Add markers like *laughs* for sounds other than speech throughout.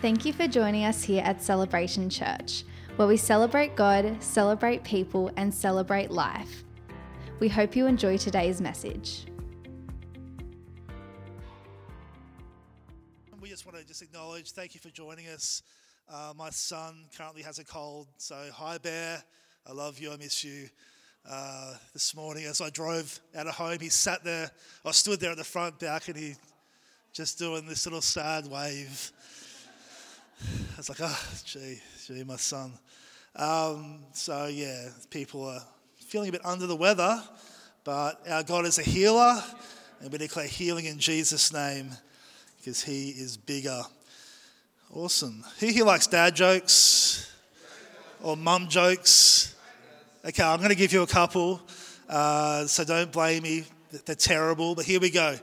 Thank you for joining us here at Celebration Church, where we celebrate God, celebrate people, and celebrate life. We hope you enjoy today's message. We just want to just acknowledge, thank you for joining us. Uh, my son currently has a cold, so hi Bear, I love you, I miss you. Uh, this morning, as I drove out of home, he sat there, I stood there at the front balcony, just doing this little sad wave. I was like, oh, gee, gee, my son. Um, so, yeah, people are feeling a bit under the weather, but our God is a healer, and we declare healing in Jesus' name because he is bigger. Awesome. Who here likes dad jokes or mum jokes? Okay, I'm going to give you a couple, uh, so don't blame me. They're terrible, but here we go.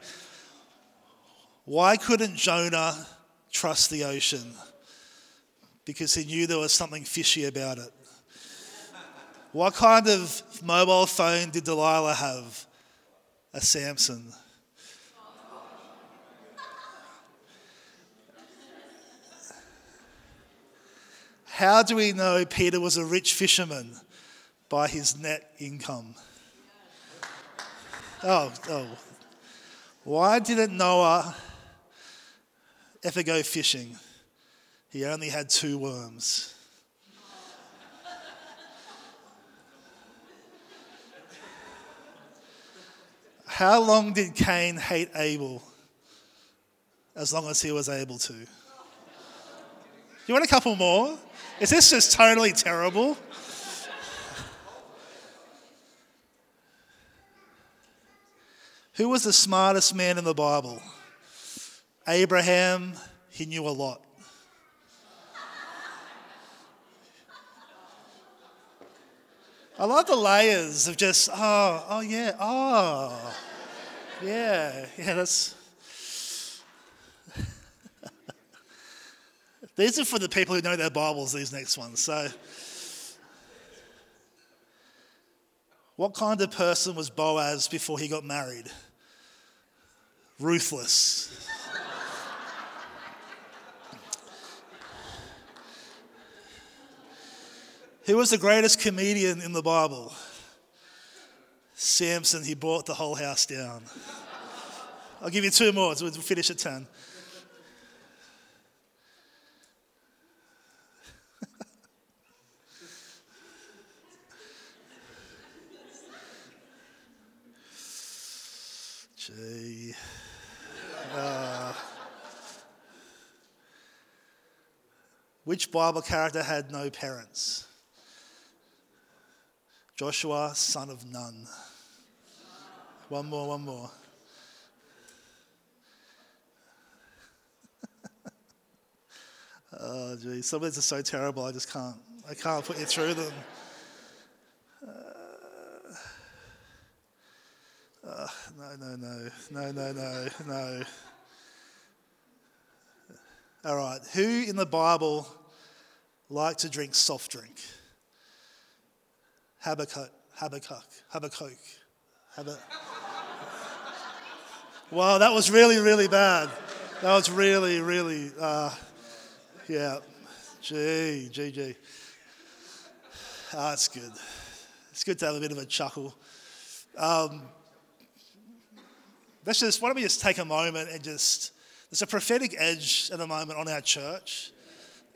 Why couldn't Jonah trust the ocean? Because he knew there was something fishy about it. What kind of mobile phone did Delilah have? A Samsung. How do we know Peter was a rich fisherman? By his net income. Oh, oh. Why didn't Noah ever go fishing? He only had two worms. How long did Cain hate Abel? As long as he was able to. You want a couple more? Is this just totally terrible? Who was the smartest man in the Bible? Abraham, he knew a lot. I love the layers of just, oh, oh yeah, oh, yeah, yeah, that's. *laughs* these are for the people who know their Bibles, these next ones. So, what kind of person was Boaz before he got married? Ruthless. Who was the greatest comedian in the Bible? Samson, he brought the whole house down. I'll give you two more, so we'll finish at 10. *laughs* Gee. Uh, which Bible character had no parents? Joshua, son of Nun. One more, one more. *laughs* oh, geez. Some of these are so terrible, I just can't, I can't put you through them. Uh, uh, no, no, no, no, no, no, no. All right, who in the Bible like to drink soft drink? Habakkuk, Habakkuk, Habakkuk, Habakkuk. wow, that was really, really bad. That was really, really, uh, yeah. Gee, gee, gee. Ah, it's good. It's good to have a bit of a chuckle. Um, let's just, why don't we just take a moment and just, there's a prophetic edge at the moment on our church.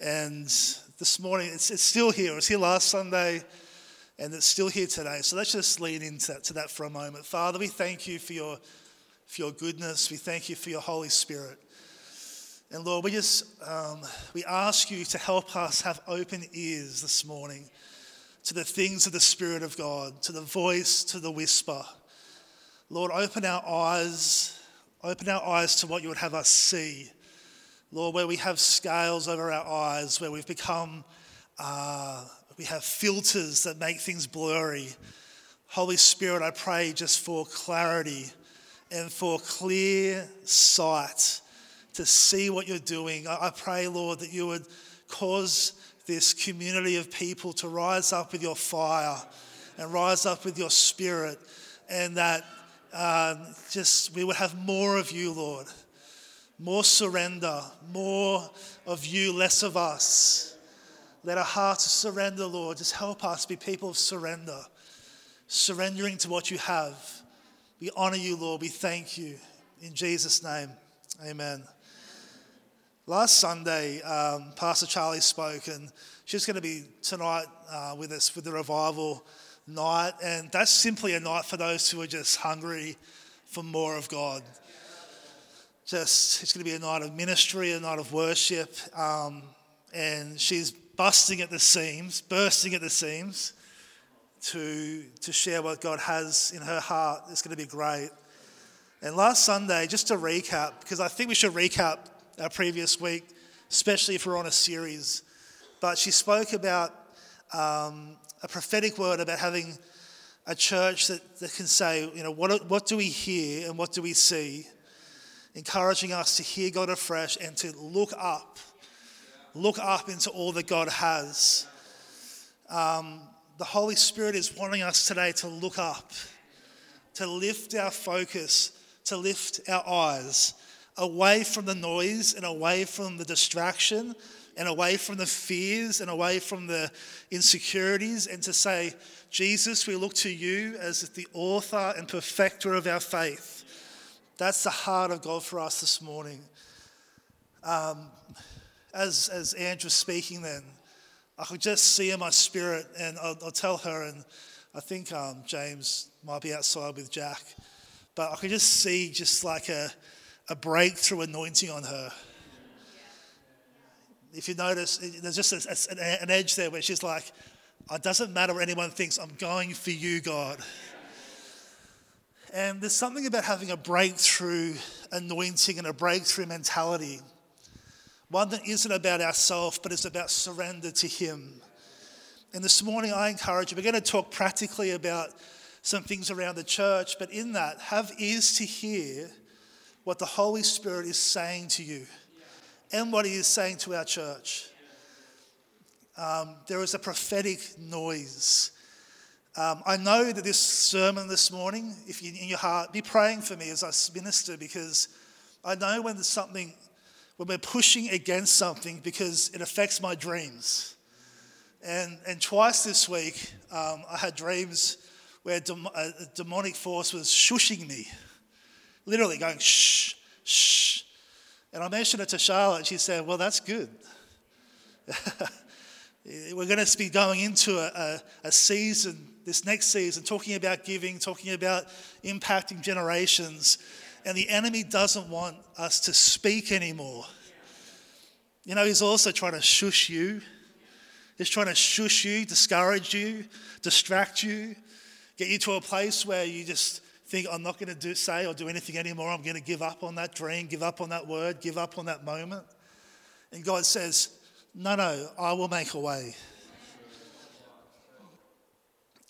And this morning, it's, it's still here. It was here last Sunday and it's still here today. So let's just lean into that, to that for a moment. Father, we thank you for your, for your goodness. We thank you for your Holy Spirit. And Lord, we just um, we ask you to help us have open ears this morning to the things of the Spirit of God, to the voice, to the whisper. Lord, open our eyes, open our eyes to what you would have us see. Lord, where we have scales over our eyes, where we've become uh, we have filters that make things blurry. Holy Spirit, I pray just for clarity and for clear sight to see what you're doing. I pray, Lord, that you would cause this community of people to rise up with your fire and rise up with your spirit, and that um, just we would have more of you, Lord. more surrender, more of you, less of us. Let our hearts surrender, Lord. Just help us be people of surrender, surrendering to what you have. We honor you, Lord. We thank you. In Jesus' name, amen. Last Sunday, um, Pastor Charlie spoke, and she's going to be tonight uh, with us with the revival night. And that's simply a night for those who are just hungry for more of God. Just, it's going to be a night of ministry, a night of worship. Um, and she's busting at the seams, bursting at the seams to, to share what God has in her heart. It's going to be great. And last Sunday, just to recap, because I think we should recap our previous week, especially if we're on a series. But she spoke about um, a prophetic word about having a church that, that can say, you know, what, what do we hear and what do we see? Encouraging us to hear God afresh and to look up, look up into all that God has. Um, the Holy Spirit is wanting us today to look up, to lift our focus, to lift our eyes away from the noise and away from the distraction and away from the fears and away from the insecurities and to say, Jesus, we look to you as the author and perfecter of our faith. That's the heart of God for us this morning. Um, as, as Andrew's speaking then, I could just see in my spirit, and I'll, I'll tell her, and I think um, James might be outside with Jack, but I could just see just like a, a breakthrough anointing on her. If you notice, there's just a, a, an edge there where she's like, it doesn't matter what anyone thinks, I'm going for you, God. And there's something about having a breakthrough anointing and a breakthrough mentality. One that isn't about ourselves, but is about surrender to Him. And this morning, I encourage you, we're going to talk practically about some things around the church, but in that, have ears to hear what the Holy Spirit is saying to you and what He is saying to our church. Um, there is a prophetic noise. Um, I know that this sermon this morning, if you in your heart, be praying for me as I minister because I know when there's something, when we're pushing against something because it affects my dreams. And, and twice this week, um, I had dreams where dem- a demonic force was shushing me literally going, shh, shh. And I mentioned it to Charlotte, and she said, Well, that's good. *laughs* We're going to be going into a, a, a, season, this next season, talking about giving, talking about impacting generations. And the enemy doesn't want us to speak anymore. You know, he's also trying to shush you. He's trying to shush you, discourage you, distract you, get you to a place where you just think I'm not going to do, say or do anything anymore. I'm going to give up on that dream, give up on that word, give up on that moment. And God says, No, no, I will make a way.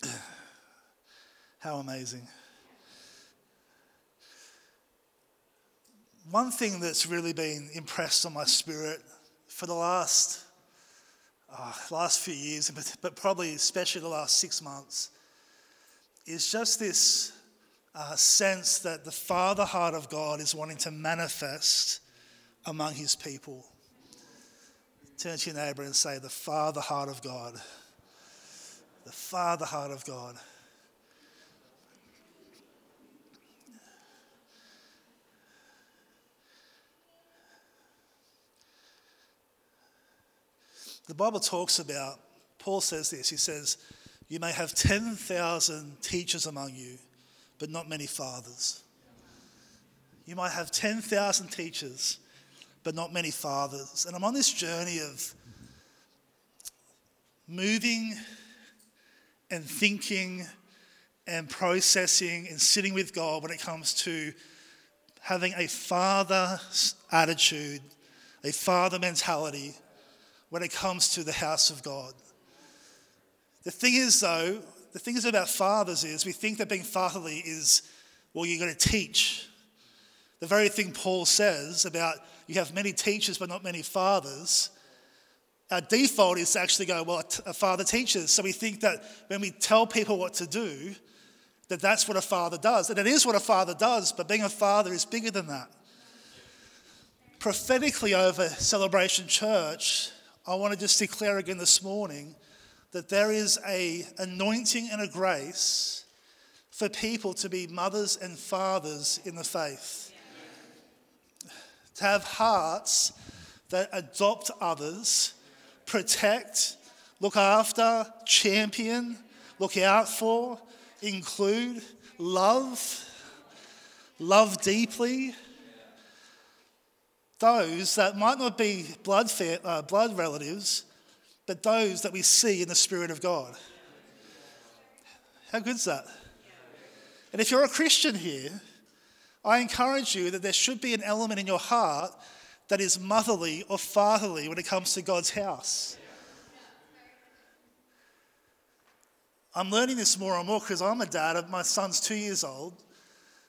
*sighs* How amazing. One thing that's really been impressed on my spirit for the last, uh, last few years, but, but probably especially the last six months, is just this uh, sense that the Father heart of God is wanting to manifest among his people. Turn to your neighbor and say, The Father heart of God. The Father heart of God. The Bible talks about, Paul says this, he says, You may have 10,000 teachers among you but not many fathers. You might have 10,000 teachers, but not many fathers. And I'm on this journey of moving and thinking and processing and sitting with God when it comes to having a father attitude, a father mentality when it comes to the house of God. The thing is, though, the thing is about fathers is we think that being fatherly is, well, you're going to teach. The very thing Paul says about you have many teachers but not many fathers, our default is to actually go, well, a father teaches. So we think that when we tell people what to do, that that's what a father does. And it is what a father does, but being a father is bigger than that. prophetically over Celebration Church, I want to just declare again this morning that there is a anointing and a grace for people to be mothers and fathers in the faith. To have hearts that adopt others, protect, look after, champion, look out for, include, love, love deeply. Those that might not be blood, uh, blood relatives, but those that we see in the Spirit of God. How good is that? And if you're a Christian here, I encourage you that there should be an element in your heart that is motherly or fatherly when it comes to God's house. I'm learning this more and more because I'm a dad. My son's two years old,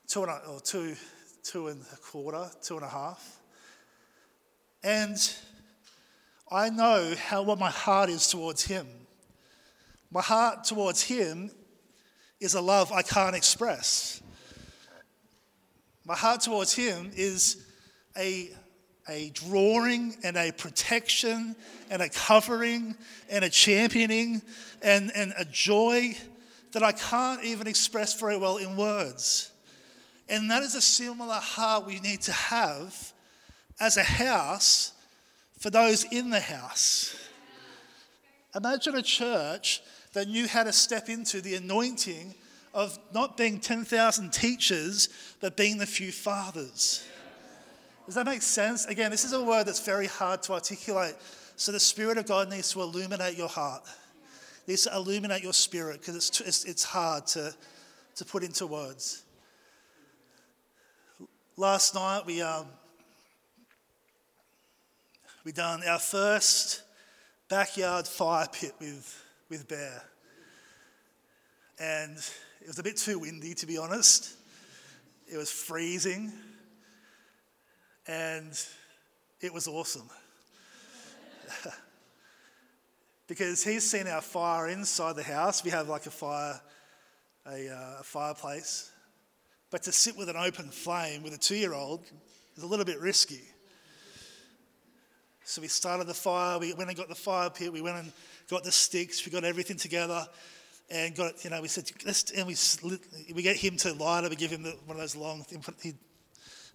two and a, or two, two and a quarter, two and a half. And I know how what my heart is towards him. My heart towards him is a love I can't express. My heart towards him is a, a drawing and a protection and a covering and a championing and, and a joy that I can't even express very well in words. And that is a similar heart we need to have as a house for those in the house. Imagine a church that knew how to step into the anointing of not being 10,000 teachers, but being the few fathers. Does that make sense? Again, this is a word that's very hard to articulate. So the Spirit of God needs to illuminate your heart, needs to illuminate your spirit because it's, it's, it's hard to, to put into words. Last night we, um, we done our first backyard fire pit with, with Bear. And it was a bit too windy, to be honest. It was freezing. And it was awesome. *laughs* because he's seen our fire inside the house. We have like a fire, a, uh, a fireplace. But to sit with an open flame with a two year old is a little bit risky. So we started the fire, we went and got the fire pit, we went and got the sticks, we got everything together and got, you know, we said, and we, we get him to light it, we give him the, one of those long,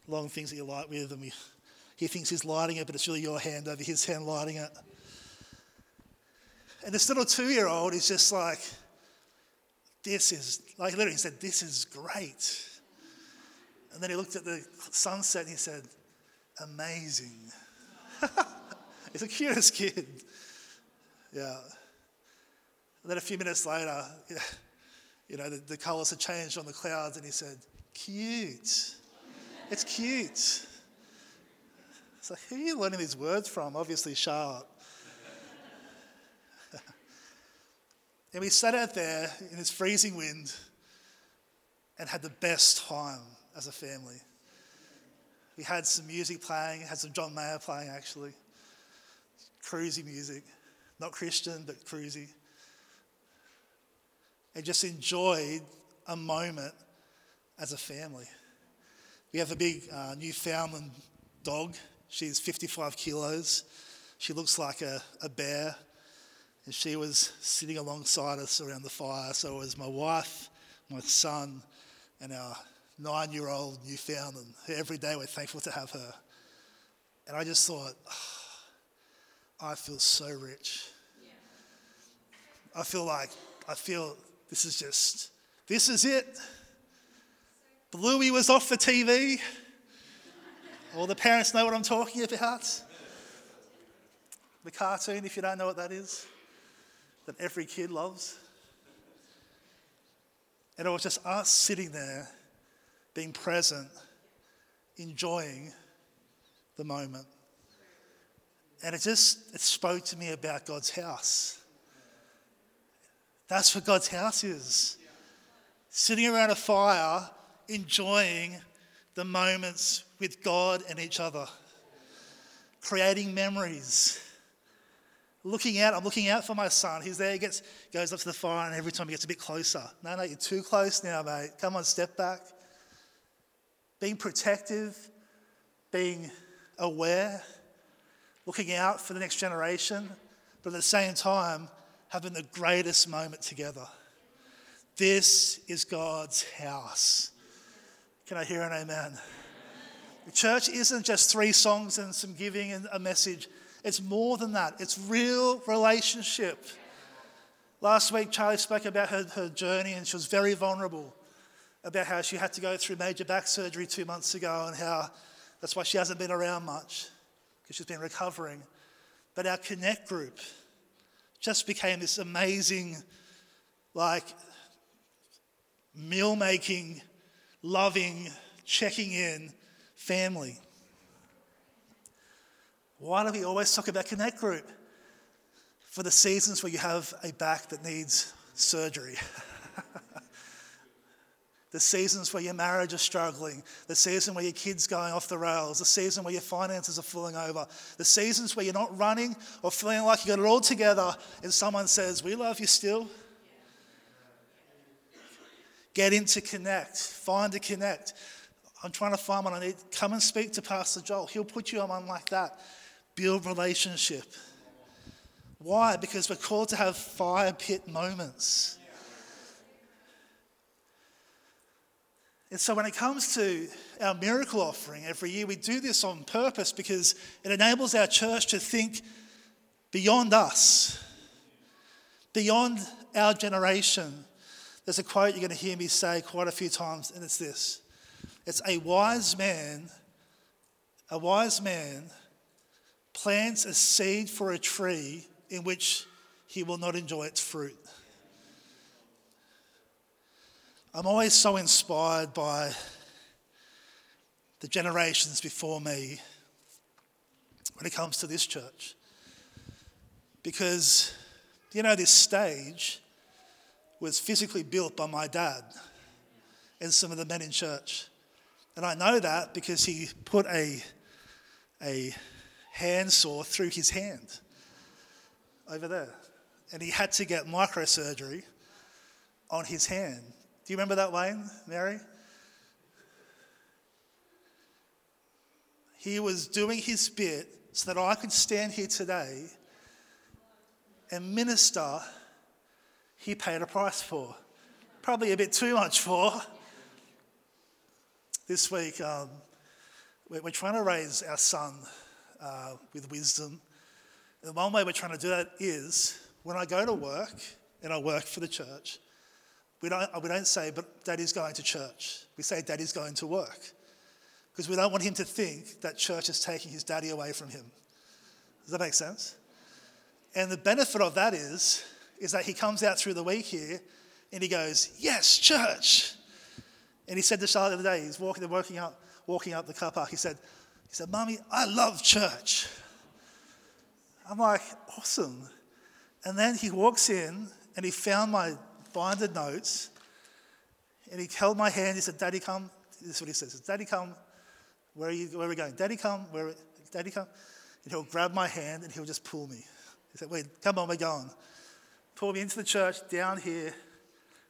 long things that you light with, and we, he thinks he's lighting it, but it's really your hand over his hand lighting it. And this little two year old is just like, this is, like literally, he said, this is great. And then he looked at the sunset and he said, amazing. *laughs* He's the cutest kid. Yeah. And then a few minutes later, *laughs* you know, the, the colours had changed on the clouds, and he said, Cute. It's cute. So, who are you learning these words from? Obviously, Charlotte. *laughs* and we sat out there in this freezing wind and had the best time as a family. We had some music playing, had some John Mayer playing actually. Cruisy music. Not Christian, but cruisy and just enjoyed a moment as a family. We have a big uh, Newfoundland dog. She's 55 kilos. She looks like a, a bear. And she was sitting alongside us around the fire. So it was my wife, my son, and our nine year old Newfoundland. Every day we're thankful to have her. And I just thought, oh, I feel so rich. I feel like, I feel this is just, this is it. Bluey was off the TV. All the parents know what I'm talking about. The cartoon, if you don't know what that is, that every kid loves. And it was just us sitting there, being present, enjoying the moment. And it just it spoke to me about God's house. That's what God's house is. Sitting around a fire, enjoying the moments with God and each other, creating memories. Looking out, I'm looking out for my son. He's there, he gets, goes up to the fire, and every time he gets a bit closer. No, no, you're too close now, mate. Come on, step back. Being protective, being aware, looking out for the next generation, but at the same time, having the greatest moment together. This is God's house. Can I hear an amen? The church isn't just three songs and some giving and a message. It's more than that. It's real relationship. Last week, Charlie spoke about her, her journey and she was very vulnerable about how she had to go through major back surgery two months ago and how that's why she hasn't been around much because she's been recovering. But our Connect group just became this amazing, like, meal making, loving, checking in family. Why do we always talk about Connect Group? For the seasons where you have a back that needs surgery. *laughs* the seasons where your marriage is struggling, the season where your kids going off the rails, the season where your finances are falling over, the seasons where you're not running or feeling like you got it all together, and someone says, "We love you still." Get into connect, find a connect. I'm trying to find one I need. Come and speak to Pastor Joel. He'll put you on one like that. Build relationship. Why? Because we're called to have fire pit moments. And so when it comes to our miracle offering every year, we do this on purpose because it enables our church to think beyond us, beyond our generation. There's a quote you're going to hear me say quite a few times, and it's this It's a wise man, a wise man plants a seed for a tree in which he will not enjoy its fruit. I'm always so inspired by the generations before me when it comes to this church. Because, you know, this stage was physically built by my dad and some of the men in church. And I know that because he put a, a handsaw through his hand over there. And he had to get microsurgery on his hand do you remember that, line, Mary? He was doing his bit so that I could stand here today and minister he paid a price for. Probably a bit too much for. This week, um, we're, trying to raise our son uh, with wisdom. And one way we're trying to do that is when I go to work and I work for the church, we don't, we don't say, but daddy's going to church. We say, daddy's going to work. Because we don't want him to think that church is taking his daddy away from him. Does that make sense? And the benefit of that is, is that he comes out through the week here and he goes, Yes, church. And he said to Charlotte the other day, he's walking, walking up, walking up the car park. He said, he said, Mommy, I love church. I'm like, awesome. And then he walks in and he found my binded notes, and he held my hand. He said, Daddy, come. This is what he says. Daddy, come. Where are, you, where are we going? Daddy, come. Where, Daddy, come. And he'll grab my hand and he'll just pull me. He said, Wait, come on, we're going. Pull me into the church down here,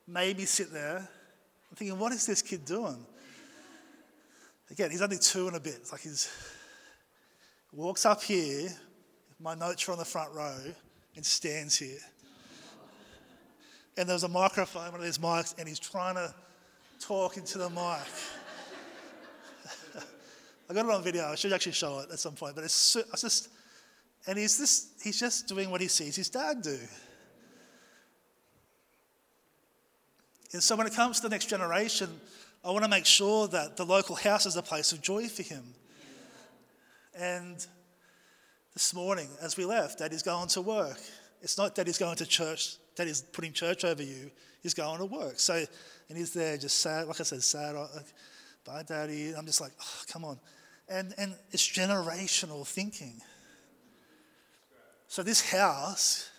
made me sit there. I'm thinking, what is this kid doing? Again, he's only two and a bit. It's like he's walks up here, my notes are on the front row, and stands here and there's a microphone, one of these mics, and he's trying to talk into the mic. *laughs* I got it on video. I should actually show it at some point, but it's, it's just, and he's this, he's just doing what he sees his dad do. And so when it comes to the next generation, I want to make sure that the local house is a place of joy for him. And this morning, as we left, Daddy's going to work. It's not Daddy's going to church daddy's putting church over you, he's going to work. So, and he's there just sad, like I said, sad, like, bye, daddy. I'm just like, oh, come on. And, and it's generational thinking. So, this house,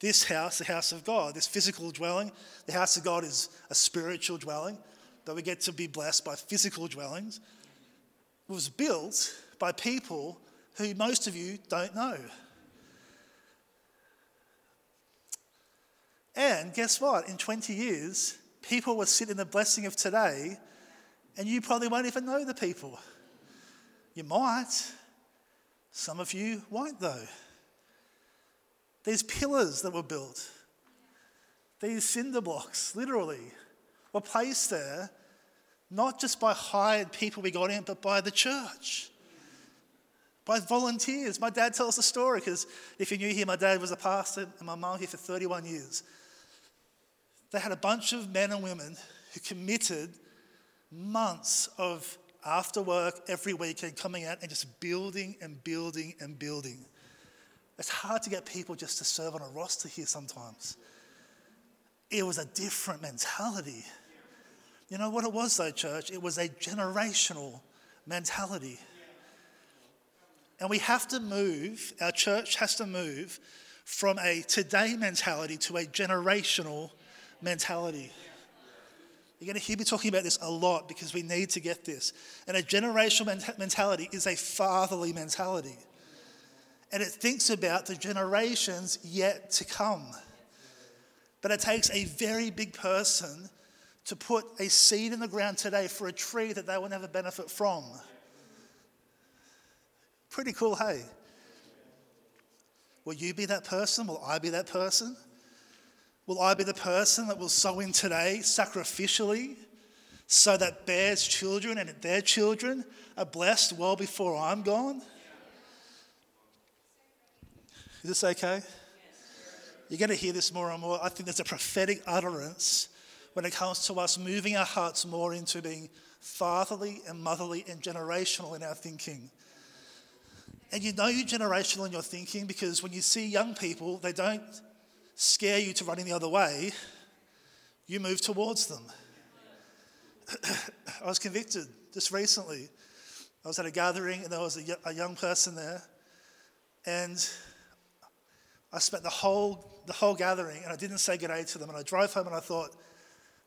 this house, the house of God, this physical dwelling, the house of God is a spiritual dwelling, but we get to be blessed by physical dwellings, was built by people who most of you don't know. And guess what? In 20 years, people will sit in the blessing of today, and you probably won't even know the people. You might, Some of you won't, though. These pillars that were built, these cinder blocks, literally, were placed there not just by hired people we got in, but by the church, by volunteers. My dad tells the story because if you knew here, my dad was a pastor and my mum here for 31 years. They had a bunch of men and women who committed months of after work every weekend coming out and just building and building and building. It's hard to get people just to serve on a roster here sometimes. It was a different mentality. You know what it was, though, church? It was a generational mentality. And we have to move, our church has to move from a today mentality to a generational mentality. You're going to hear me talking about this a lot because we need to get this. And a generational mentality is a fatherly mentality. And it thinks about the generations yet to come. But it takes a very big person to put a seed in the ground today for a tree that they will never benefit from. Pretty cool, hey? Will you be that person? Will I be that person? Will I be the person that will sow in today sacrificially so that Bear's children and their children are blessed well before I'm gone? Is this okay? You're going to hear this more and more. I think there's a prophetic utterance when it comes to us moving our hearts more into being fatherly and motherly and generational in our thinking. And you know you're generational in your thinking because when you see young people, they don't scare you to running the other way, you move towards them. *clears throat* I was convicted just recently. I was at a gathering and there was a, young person there, and I spent the whole, the whole gathering and I didn't say good day to them. And I drove home and I thought,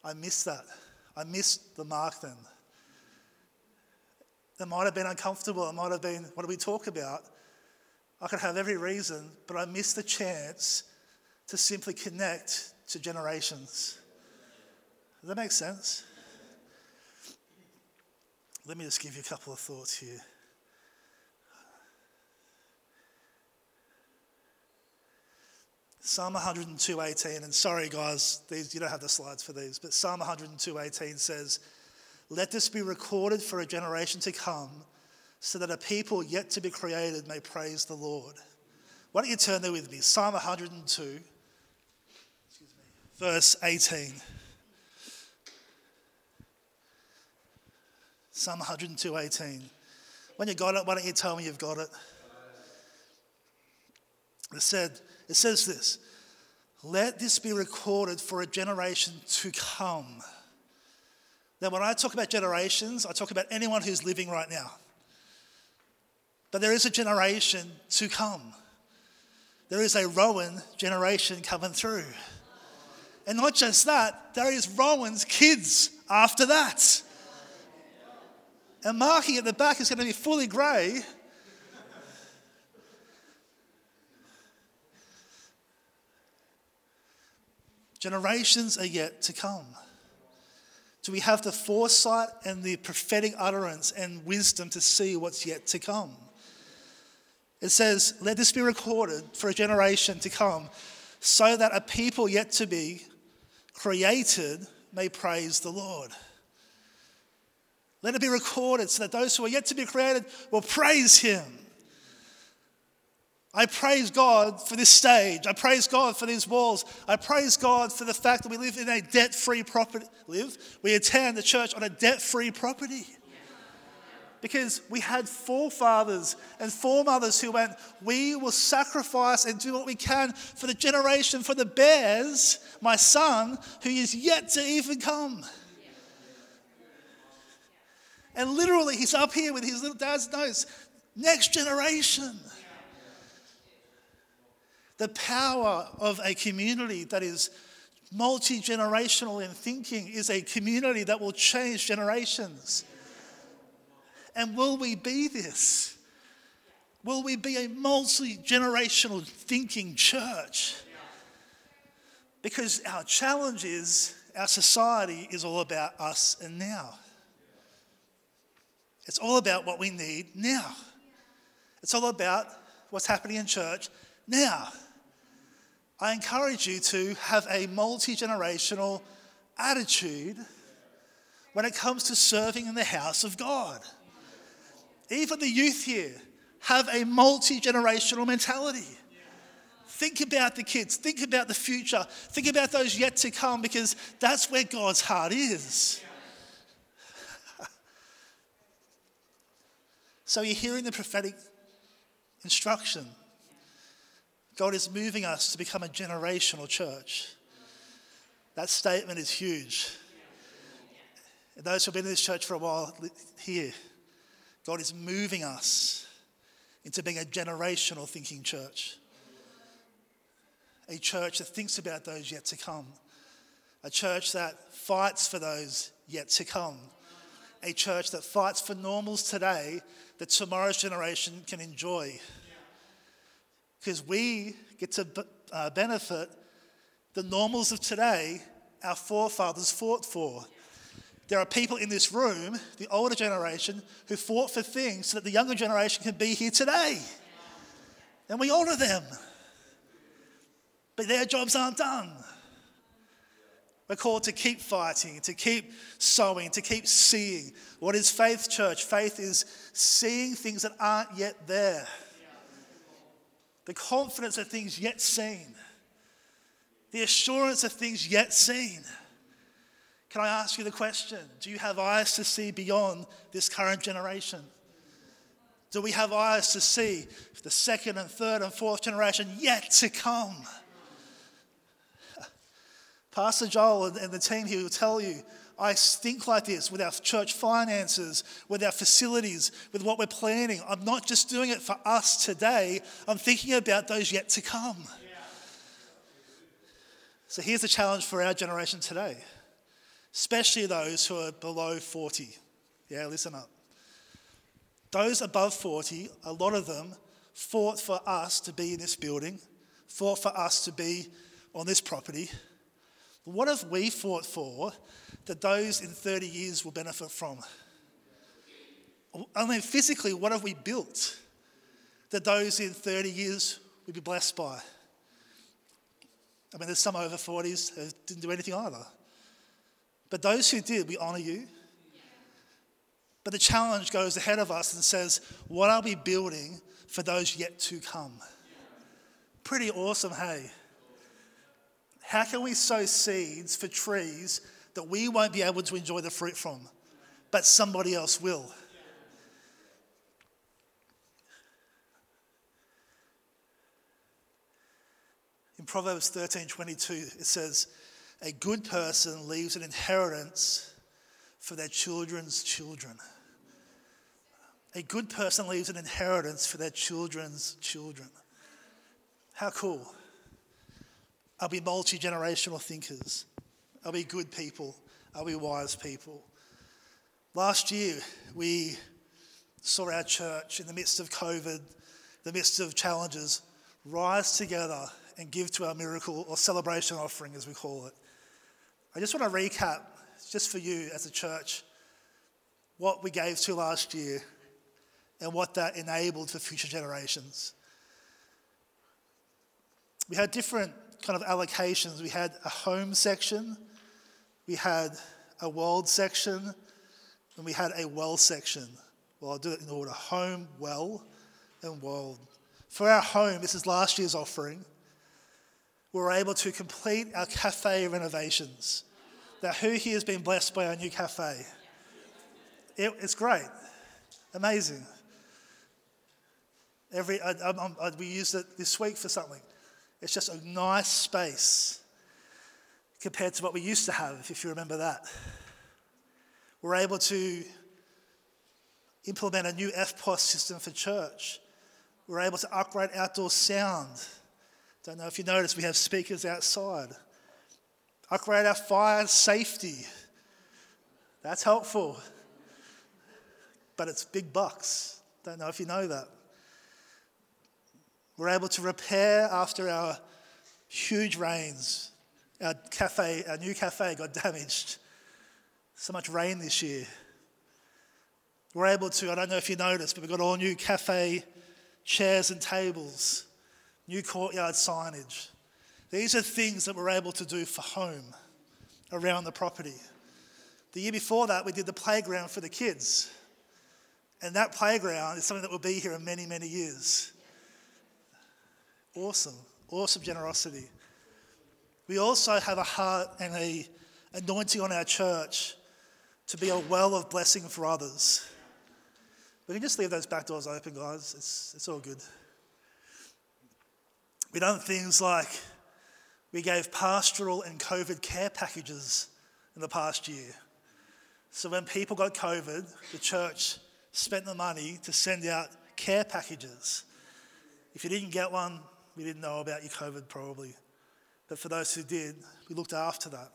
I missed that. I missed the mark then. It might have been uncomfortable. It might have been, what do we talk about? I could have every reason, but I missed the chance to simply connect to generations. Does that make sense? Let me just give you a couple of thoughts here. Psalm 102:18, and sorry guys, these you don't have the slides for these, but Psalm 102:18 says, "Let this be recorded for a generation to come, so that a people yet to be created may praise the Lord." Why don't you turn there with me? Psalm 102, verse 18. Psalm 102, 18. When you got it, why don't you tell me you've got it? It said, it says this let this be recorded for a generation to come. Now, when I talk about generations, I talk about anyone who's living right now. But there is a generation to come. There is a Rowan generation coming through. And not just that, Darius Rowan's kids after that. And Marky at the back is going to be fully grey. Generations are yet to come. Do we have the foresight and the prophetic utterance and wisdom to see what's yet to come? It says, Let this be recorded for a generation to come, so that a people yet to be created may praise the Lord. Let it be recorded so that those who are yet to be created will praise Him. I praise God for this stage. I praise God for these walls. I praise God for the fact that we live in a debt-free property. Live. We attend the church on a debt-free property. Because we had forefathers and foremothers who went, We will sacrifice and do what we can for the generation, for the bears, my son, who is yet to even come. And literally, he's up here with his little dad's notes next generation. The power of a community that is multi generational in thinking is a community that will change generations. And will we be this? Will we be a multi generational thinking church? Because our challenge is our society is all about us and now. It's all about what we need now. It's all about what's happening in church now. I encourage you to have a multi generational attitude when it comes to serving in the house of God. Even the youth here have a multi generational mentality. Think about the kids, think about the future, think about those yet to come because that's where God's heart is. *laughs* so you're hearing the prophetic instruction. God is moving us to become a generational church. That statement is huge. And those who have been in this church for a while here, God is moving us into being a generational thinking church. A church that thinks about those yet to come. A church that fights for those yet to come. A church that fights for normals today that tomorrow's generation can enjoy. Because we get to uh, benefit the normals of today our forefathers fought for. There are people in this room, the older generation, who fought for things so that the younger generation can be here today. And we honour them. But their jobs aren't done. We're called to keep fighting, to keep sowing, to keep seeing. What is faith, church? Faith is seeing things that aren't yet there, the confidence of things yet seen, the assurance of things yet seen. Can I ask you the question? Do you have eyes to see beyond this current generation? Do we have eyes to see the second and third and fourth generation yet to come? Pastor Joel and the team here will tell you I think like this with our church finances, with our facilities, with what we're planning. I'm not just doing it for us today, I'm thinking about those yet to come. So here's the challenge for our generation today especially those who are below 40. Yeah, listen up. Those above 40, a lot of them fought for us to be in this building, fought for us to be on this property. What have we fought for that those in 30 years will benefit from? I mean, physically, what have we built that those in 30 years will be blessed by? I mean, there's some over 40s who didn't do anything either. But those who did, we honor you. But the challenge goes ahead of us and says, What are we building for those yet to come? Pretty awesome, hey? How can we sow seeds for trees that we won't be able to enjoy the fruit from, but somebody else will? In Proverbs 13 22, it says, a good person leaves an inheritance for their children's children. A good person leaves an inheritance for their children's children. How cool. Are we multi generational thinkers? Are we good people? Are we wise people? Last year, we saw our church in the midst of COVID, the midst of challenges, rise together and give to our miracle or celebration offering, as we call it. I just want to recap, just for you as a church, what we gave to last year and what that enabled for future generations. We had different kind of allocations. We had a home section, we had a world section, and we had a well section. Well, I'll do it in order home, well, and world. For our home, this is last year's offering we were able to complete our cafe renovations. Now, who here has been blessed by our new cafe? It, it's great, amazing. Every I, I, I, we used it this week for something. It's just a nice space compared to what we used to have, if you remember that. We're able to implement a new EFTPOS system for church. We're able to upgrade outdoor sound. Don't know if you noticed, we have speakers outside. Upgrade our fire safety. That's helpful. But it's big bucks. Don't know if you know that. We're able to repair after our huge rains. Our cafe, our new cafe got *laughs* damaged. So much rain this year. We're able to, I don't know if you noticed, but we've got all new cafe chairs and tables, new courtyard signage. These are things that we're able to do for home around the property. The year before that, we did the playground for the kids. And that playground is something that will be here in many, many years. Awesome, awesome generosity. We also have a heart and a anointing on our church to be a well of blessing for others. We can just leave those back doors open, guys. It's, it's all good. We done things like we gave pastoral and COVID care packages in the past year. So when people got COVID, the church spent the money to send out care packages. If you didn't get one, we didn't know about your COVID probably. But for those who did, we looked after that.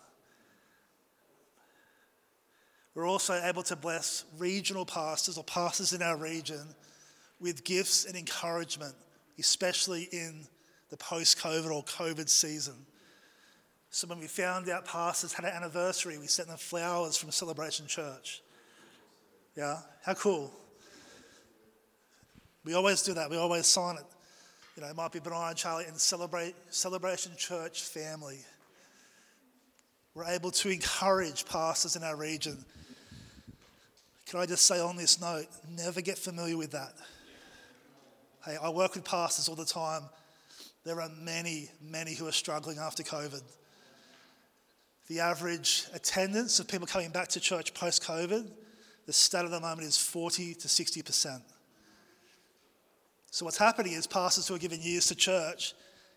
We're also able to bless regional pastors or pastors in our region with gifts and encouragement, especially in the post COVID or COVID season. So when we found out pastors had an anniversary, we sent them flowers from Celebration Church. Yeah, how cool. We always do that. We always sign it. You know, it might be Brian, Charlie, and celebrate Celebration Church family. We're able to encourage pastors in our region. Can I just say on this note, never get familiar with that. Hey, I work with pastors all the time. There are many, many who are struggling after COVID. The average attendance of people coming back to church post COVID, the stat at the moment is 40 to 60%. So, what's happening is pastors who are giving years to church,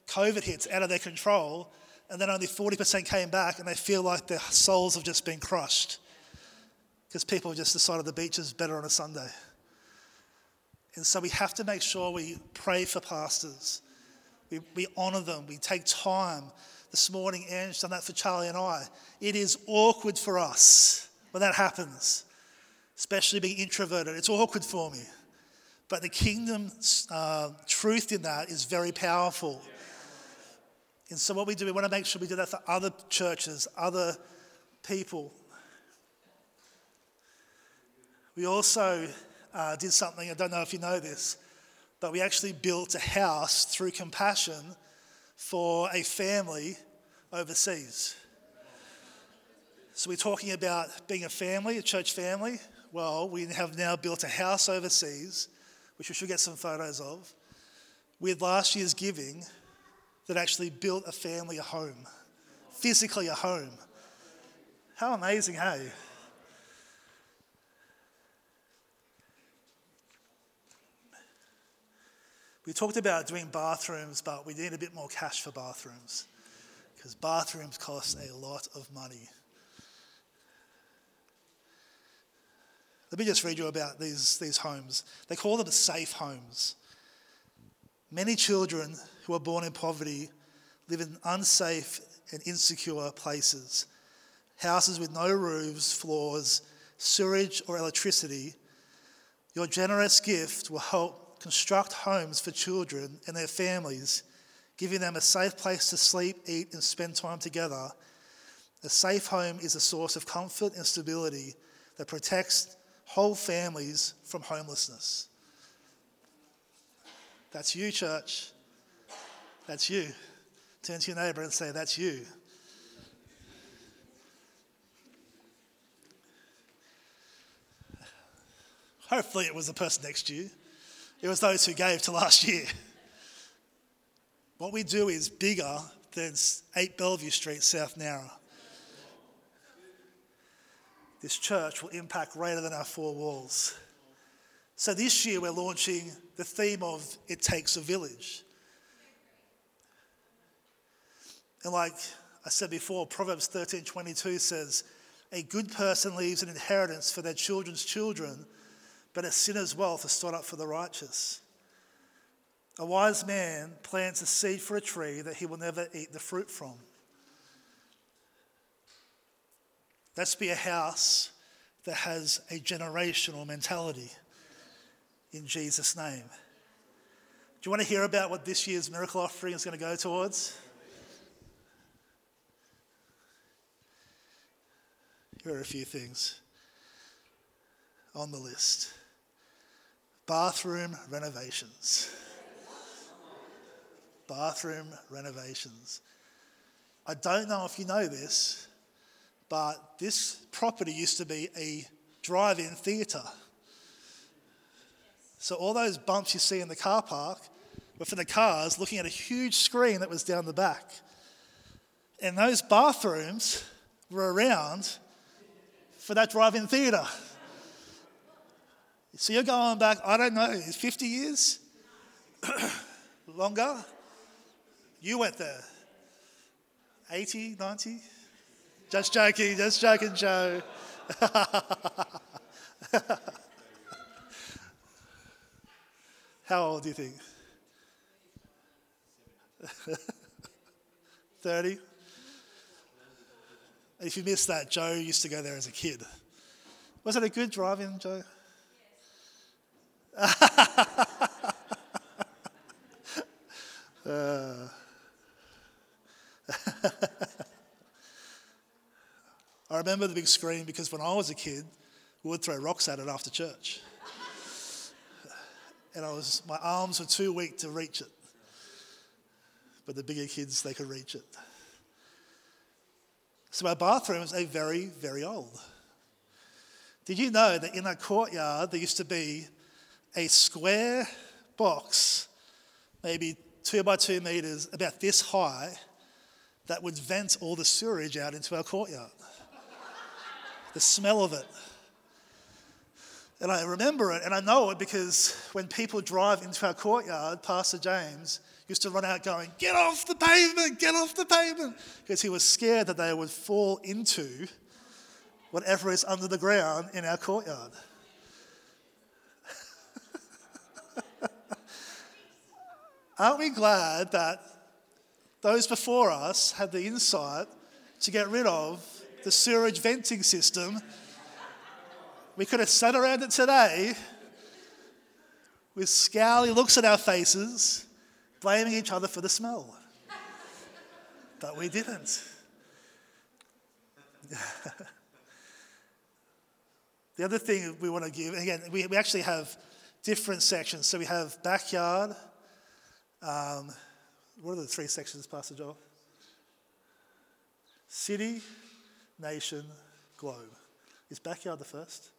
COVID hits out of their control, and then only 40% came back, and they feel like their souls have just been crushed because people have just decided the beach is better on a Sunday. And so, we have to make sure we pray for pastors, we, we honour them, we take time this morning, Ange done that for Charlie and I. It is awkward for us when that happens, especially being introverted. It's awkward for me. But the kingdom uh, truth in that is very powerful. And so, what we do, we want to make sure we do that for other churches, other people. We also uh, did something, I don't know if you know this, but we actually built a house through compassion for a family overseas. So we're talking about being a family, a church family. Well, we have now built a house overseas, which we should get some photos of, with last year's giving that actually built a family a home, physically a home. How amazing, hey? We talked about doing bathrooms, but we need a bit more cash for bathrooms because bathrooms cost a lot of money. Let me just read you about these, these homes. They call them safe homes. Many children who are born in poverty live in unsafe and insecure places. Houses with no roofs, floors, sewage, or electricity. Your generous gift will help construct homes for children and their families, giving them a safe place to sleep, eat, and spend time together. A safe home is a source of comfort and stability that protects whole families from homelessness. That's you, church. That's you. Turn to your neighbor and say, That's you. Hopefully, it was the person next to you. It was those who gave to last year. What we do is bigger than 8 Bellevue Street, South Nowra. This church will impact greater than our four walls. So this year we're launching the theme of It Takes a Village. And like I said before, Proverbs 13:22 says, "A good person leaves an inheritance for their children's children, but a sinner's wealth is stored up for the righteous. A wise man plants a seed for a tree that he will never eat the fruit from. Let's be a house that has a generational mentality in Jesus' name. Do you want to hear about what this year's miracle offering is going to go towards? Here are a few things on the list bathroom renovations. bathroom renovations. I don't know if you know this, but this property used to be a drive in theatre. So all those bumps you see in the car park were for the cars looking at a huge screen that was down the back. And those bathrooms were around for that drive in theatre. So you're going back, I don't know, 50 years? *coughs* Longer? You went there. 80, 90? Just joking, just joking, Joe. *laughs* How old do you think? *laughs* 30? If you missed that, Joe used to go there as a kid. Was it a good drive in, Joe? Uh, *laughs* I remember the big screen because when I was a kid, we would throw rocks at it after church. and I was, my arms were too weak to reach it. But the bigger kids, they could reach it. So our bathrooms are very, very old. Did you know that in our courtyard there used to be a square box, maybe two by two meters, about this high, that would vent all the sewage out into our courtyard? the smell of it. And I remember it, and I know it because when people drive into our courtyard, Pastor James used to run out going, Get off the pavement, get off the pavement, because he was scared that they would fall into whatever is under the ground in our courtyard. Aren't we glad that those before us had the insight to get rid of the sewerage venting system? We could have sat around it today with scowly looks at our faces blaming each other for the smell. but we didn't. *laughs* the other thing we want to give, again, we, we actually have different sections. So we have backyard. Um, what are the three sections, Pastor Joel? City, nation, globe. Is backyard the first?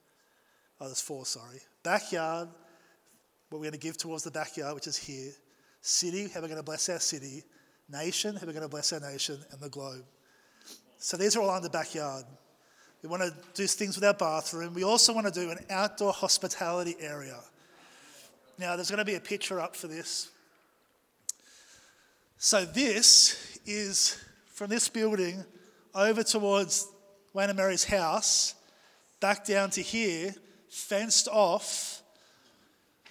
Oh, there's four, sorry. Backyard, what we're going to give towards the backyard, which is here. City, how we're going to bless our city. Nation, how we're going to bless our nation. And the globe. So these are all under backyard. We want to do things with our bathroom. We also want to do an outdoor hospitality area. Now, there's going to be a picture up for this. So, this is from this building over towards Wayne Mary's house, back down to here, fenced off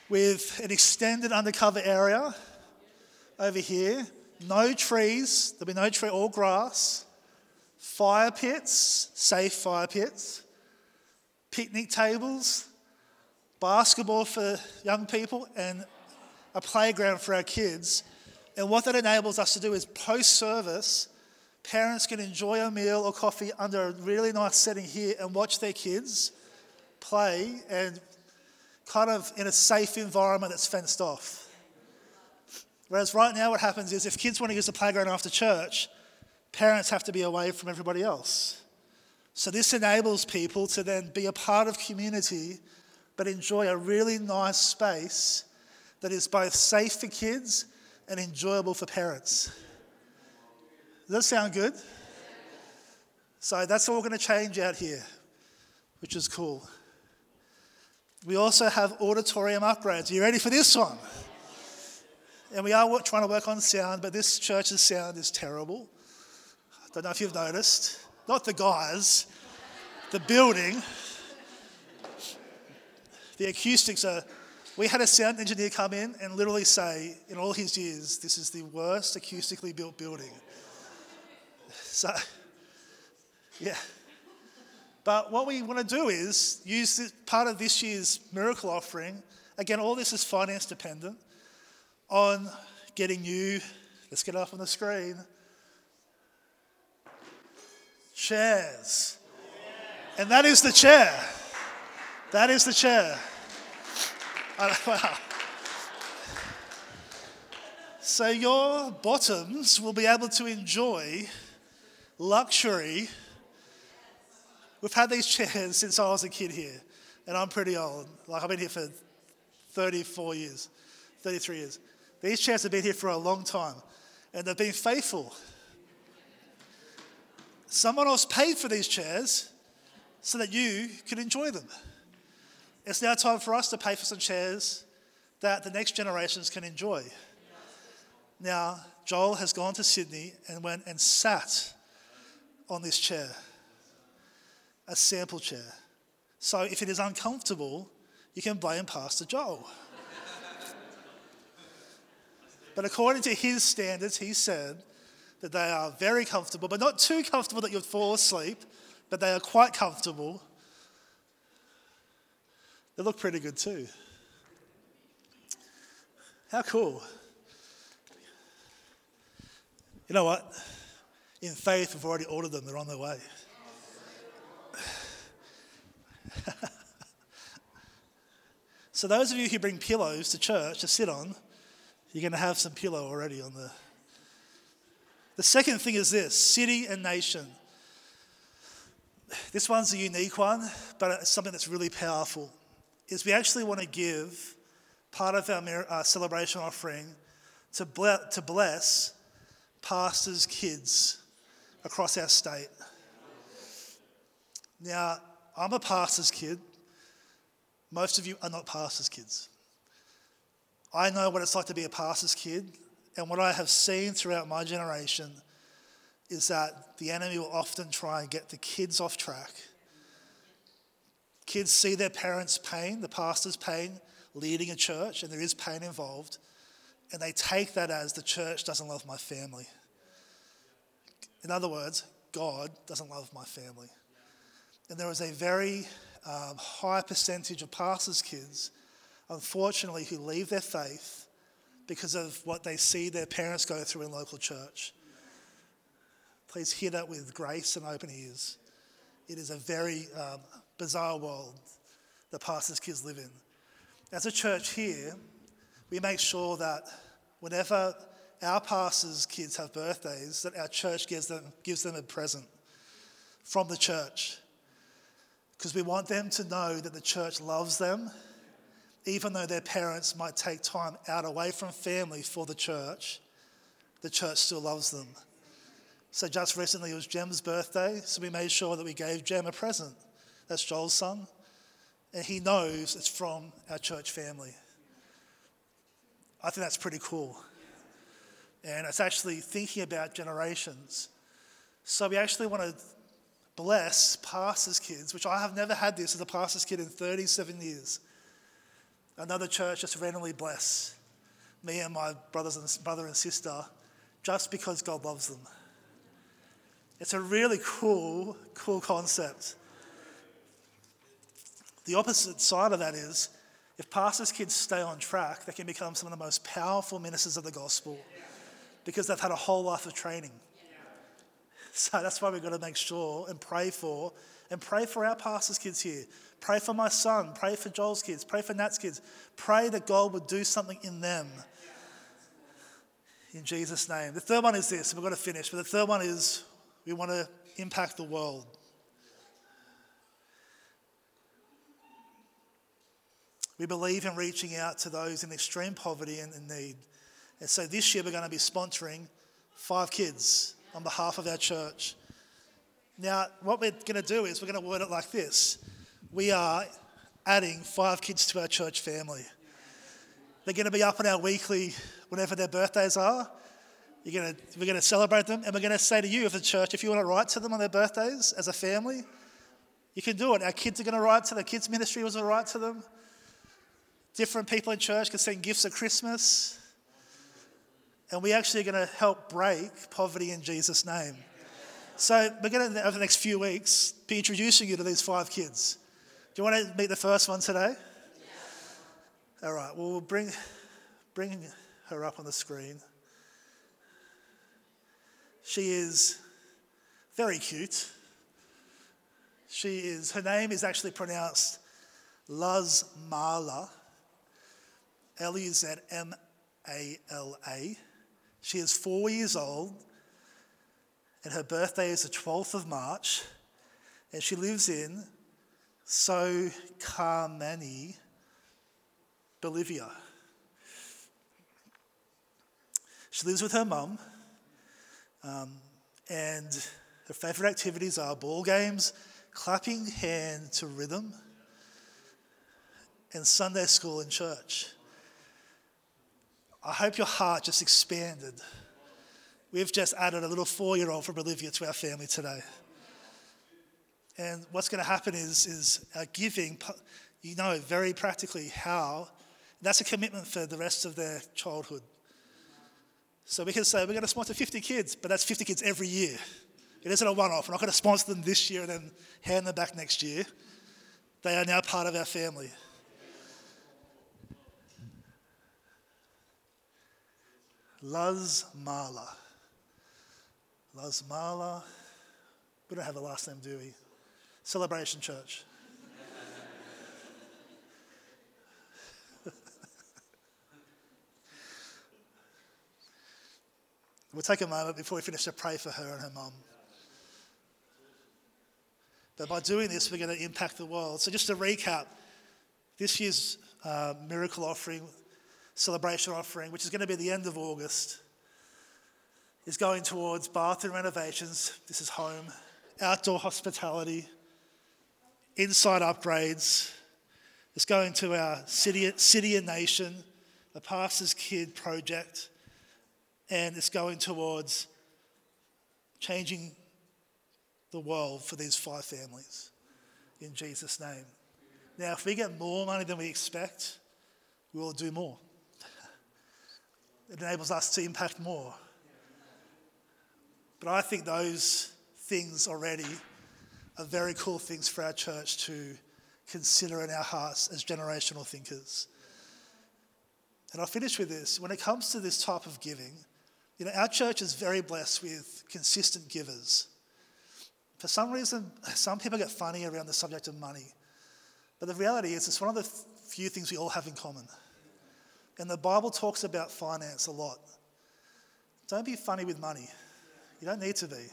with an extended undercover area over here. No trees, there'll be no tree, all grass. Fire pits, safe fire pits. Picnic tables, basketball for young people, and a playground for our kids. And what that enables us to do is post service, parents can enjoy a meal or coffee under a really nice setting here and watch their kids play and kind of in a safe environment that's fenced off. Whereas right now, what happens is if kids want to use the playground after church, parents have to be away from everybody else. So this enables people to then be a part of community, but enjoy a really nice space that is both safe for kids and enjoyable for parents. Does that sound good? So that's all going to change out here, which is cool. We also have auditorium upgrades. Are you ready for this one? And we are trying to work on sound, but this church's sound is terrible. I don't know if you've noticed. Not the guys, the building. The acoustics are. We had a sound engineer come in and literally say, in all his years, this is the worst acoustically built building. So, yeah. But what we want to do is use this, part of this year's miracle offering. Again, all this is finance dependent on getting you, let's get up on the screen, chairs. And that is the chair. That is the chair. Uh, *laughs* wow. So your bottoms will be able to enjoy luxury. We've had these chairs *laughs* since I was a kid here, and I'm pretty old. Like I've been here for 34 years, 33 years. These chairs have been here for a long time, and they've been faithful. Someone else paid for these chairs so that you could enjoy them. It's now time for us to pay for some chairs that the next generations can enjoy. Now, Joel has gone to Sydney and went and sat on this chair, a sample chair. So if it is uncomfortable, you can blame Pastor Joel. but according to his standards, he said that they are very comfortable, but not too comfortable that you'd fall asleep, but they are quite comfortable. They look pretty good too. How cool. You know what? In faith, we've already ordered them, they're on their way. *laughs* so, those of you who bring pillows to church to sit on, you're going to have some pillow already on the. The second thing is this city and nation. This one's a unique one, but it's something that's really powerful. Is we actually want to give part of our uh, celebration offering to, ble- to bless pastors' kids across our state. Now, I'm a pastor's kid. Most of you are not pastors' kids. I know what it's like to be a pastor's kid, and what I have seen throughout my generation is that the enemy will often try and get the kids off track. Kids see their parents' pain, the pastor's pain, leading a church, and there is pain involved, and they take that as the church doesn't love my family. In other words, God doesn't love my family. And there is a very um, high percentage of pastors' kids, unfortunately, who leave their faith because of what they see their parents go through in local church. Please hear that with grace and open ears. It is a very um, bizarre world that pastors' kids live in. As a church here, we make sure that whenever our pastors' kids have birthdays, that our church gives them, gives them a present from the church. Because we want them to know that the church loves them, even though their parents might take time out away from family for the church, the church still loves them. So just recently it was Jem's birthday, so we made sure that we gave Jem a present. That's Joel's son and he knows it's from our church family. I think that's pretty cool. And it's actually thinking about generations. So we actually want to bless pastors' kids, which I have never had this as a pastor's kid in 37 years. Another church just randomly bless me and my brothers and brother and sister just because God loves them. It's a really cool, cool concept. The opposite side of that is if pastors' kids stay on track, they can become some of the most powerful ministers of the gospel because they've had a whole life of training. So that's why we've got to make sure and pray for and pray for our pastors' kids here. Pray for my son, pray for Joel's kids, pray for Nat's kids. Pray that God would do something in them. In Jesus' name. The third one is this, and we've got to finish, but the third one is we want to impact the world. We believe in reaching out to those in extreme poverty and in need. And so this year we're going to be sponsoring five kids on behalf of our church. Now, what we're going to do is we're going to word it like this We are adding five kids to our church family. They're going to be up on our weekly, whenever their birthdays are. Going to, we're going to celebrate them, and we're going to say to you, as a church, if you want to write to them on their birthdays as a family, you can do it. Our kids are going to write to the kids' ministry was to write to them. Different people in church can send gifts at Christmas. And we actually are going to help break poverty in Jesus' name. So we're going to, over the next few weeks, be introducing you to these five kids. Do you want to meet the first one today? Yeah. All right, well, we'll bring, bring her up on the screen. She is very cute. She is, her name is actually pronounced Luz Mala. L U Z M A L A. She is four years old, and her birthday is the 12th of March, and she lives in Socarmani, Bolivia. She lives with her mum, um, and her favourite activities are ball games, clapping hand to rhythm, and Sunday school and church. I hope your heart just expanded. We've just added a little four year old from Bolivia to our family today. And what's going to happen is, is our giving, you know very practically how. That's a commitment for the rest of their childhood. So we can say we're going to sponsor 50 kids, but that's 50 kids every year. It isn't a one off. We're not going to sponsor them this year and then hand them back next year. They are now part of our family. Las Mala. Las Mala. We don't have a last name, do we? Celebration Church. we'll take a moment before we finish to pray for her and her mum. But by doing this, we're going to impact the world. So, just to recap, this year's uh, miracle offering, celebration offering, which is going to be the end of August, is going towards bathroom renovations. This is home, outdoor hospitality, inside upgrades. It's going to our city, city and nation, the pastor's kid project, and it's going towards changing the world for these five families in Jesus' name. Now, if we get more money than we expect, we will do more. It enables us to impact more. But I think those things already are very cool things for our church to consider in our hearts as generational thinkers. And I'll finish with this. When it comes to this type of giving, you know, our church is very blessed with consistent givers. For some reason, some people get funny around the subject of money. But the reality is, it's one of the few things we all have in common. And the Bible talks about finance a lot. Don't be funny with money. You don't need to be.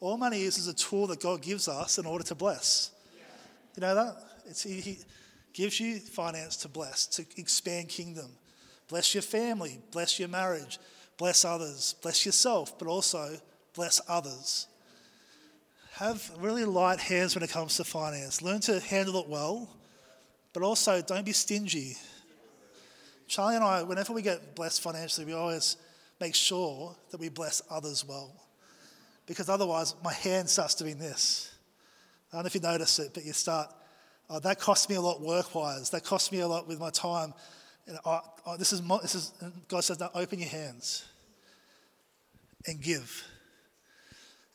All money is is a tool that God gives us in order to bless. You know that? It's, he gives you finance to bless, to expand kingdom. Bless your family, bless your marriage, bless others, bless yourself, but also bless others. Have really light hands when it comes to finance. Learn to handle it well, but also don't be stingy. Charlie and I, whenever we get blessed financially, we always make sure that we bless others well because otherwise my hand starts doing this. I don't know if you notice it, but you start, oh, that cost me a lot work wise. That cost me a lot with my time. And oh, this is, this is, God says, now open your hands and give.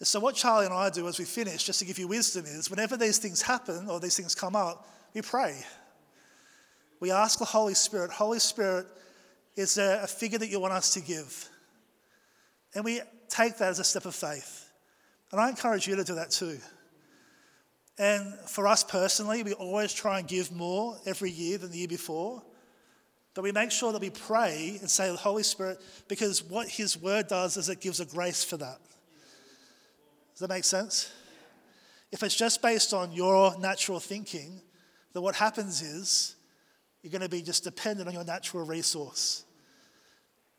So, what Charlie and I do as we finish, just to give you wisdom, is whenever these things happen or these things come up, we pray. We ask the Holy Spirit, Holy Spirit, is there a figure that you want us to give? And we take that as a step of faith. And I encourage you to do that too. And for us personally, we always try and give more every year than the year before. But we make sure that we pray and say the Holy Spirit, because what His Word does is it gives a grace for that. Does that make sense? If it's just based on your natural thinking, then what happens is you're going to be just dependent on your natural resource.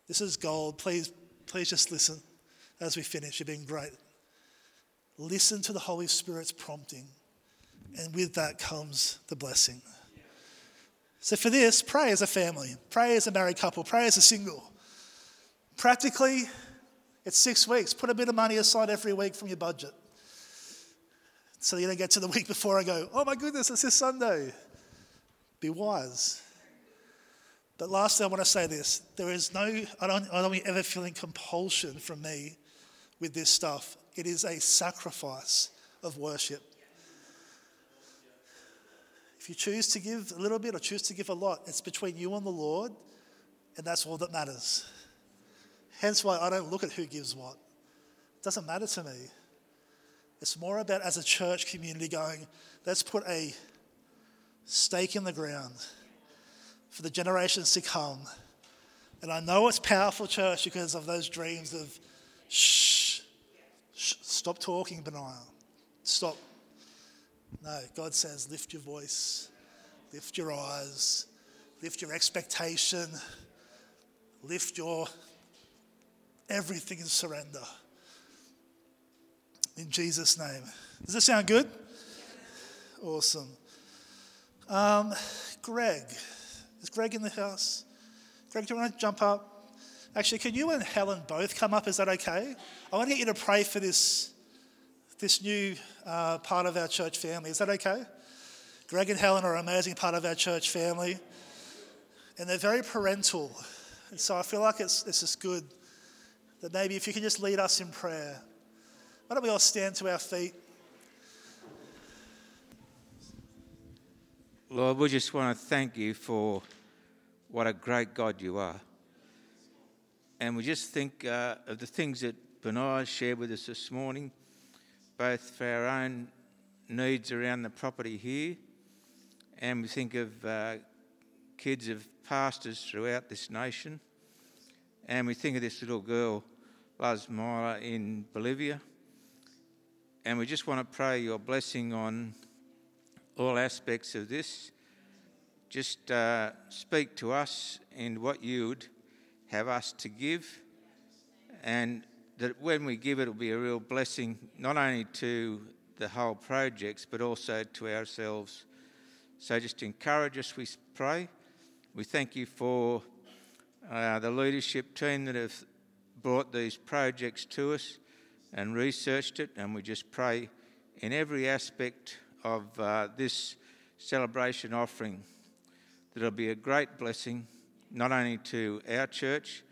This is gold. Please, please just listen as we finish. You've been great. Listen to the Holy Spirit's prompting, and with that comes the blessing. So, for this, pray as a family, pray as a married couple, pray as a single. Practically, it's six weeks. Put a bit of money aside every week from your budget. So you don't get to the week before and go, oh my goodness, it's this Sunday. Be wise. But lastly, I want to say this. There is no, I don't, I don't ever feeling compulsion from me with this stuff. It is a sacrifice of worship. If you choose to give a little bit or choose to give a lot, it's between you and the Lord, and that's all that matters. Hence why I don't look at who gives what. It doesn't matter to me. It's more about as a church community going, let's put a stake in the ground for the generations to come And I know it's powerful, church, because of those dreams of shh, shh stop talking, Benaiah. Stop. No, God says, lift your voice, lift your eyes, lift your expectation, lift your everything in surrender. In Jesus' name. Does this sound good? Awesome. Um, Greg. Is Greg in the house? Greg, do you want to jump up? Actually, can you and Helen both come up? Is that okay? I want to get you to pray for this, this new uh, part of our church family. Is that okay? Greg and Helen are an amazing part of our church family, and they're very parental. And so I feel like it's, it's just good that maybe if you can just lead us in prayer. Why don't we all stand to our feet? Lord, we just want to thank you for what a great God you are. And we just think uh, of the things that Benaiah shared with us this morning, both for our own needs around the property here, and we think of uh, kids of pastors throughout this nation, and we think of this little girl, Laz Myla, in Bolivia. And we just want to pray your blessing on all aspects of this. Just uh, speak to us in what you would have us to give, and that when we give it, will be a real blessing not only to the whole projects but also to ourselves. So just encourage us, we pray. We thank you for uh, the leadership team that have brought these projects to us and researched it, and we just pray in every aspect of uh, this celebration offering that it'll be a great blessing not only to our church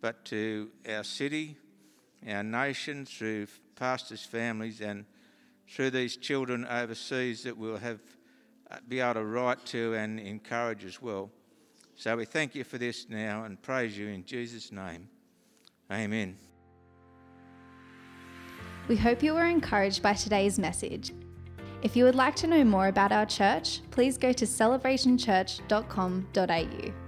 but to our city, our nation, through pastors' families, and through these children overseas that we'll have uh, be able to write to and encourage as well. So we thank you for this now and praise you in Jesus' name. Amen. We hope you were encouraged by today's message. If you would like to know more about our church, please go to celebrationchurch.com.au.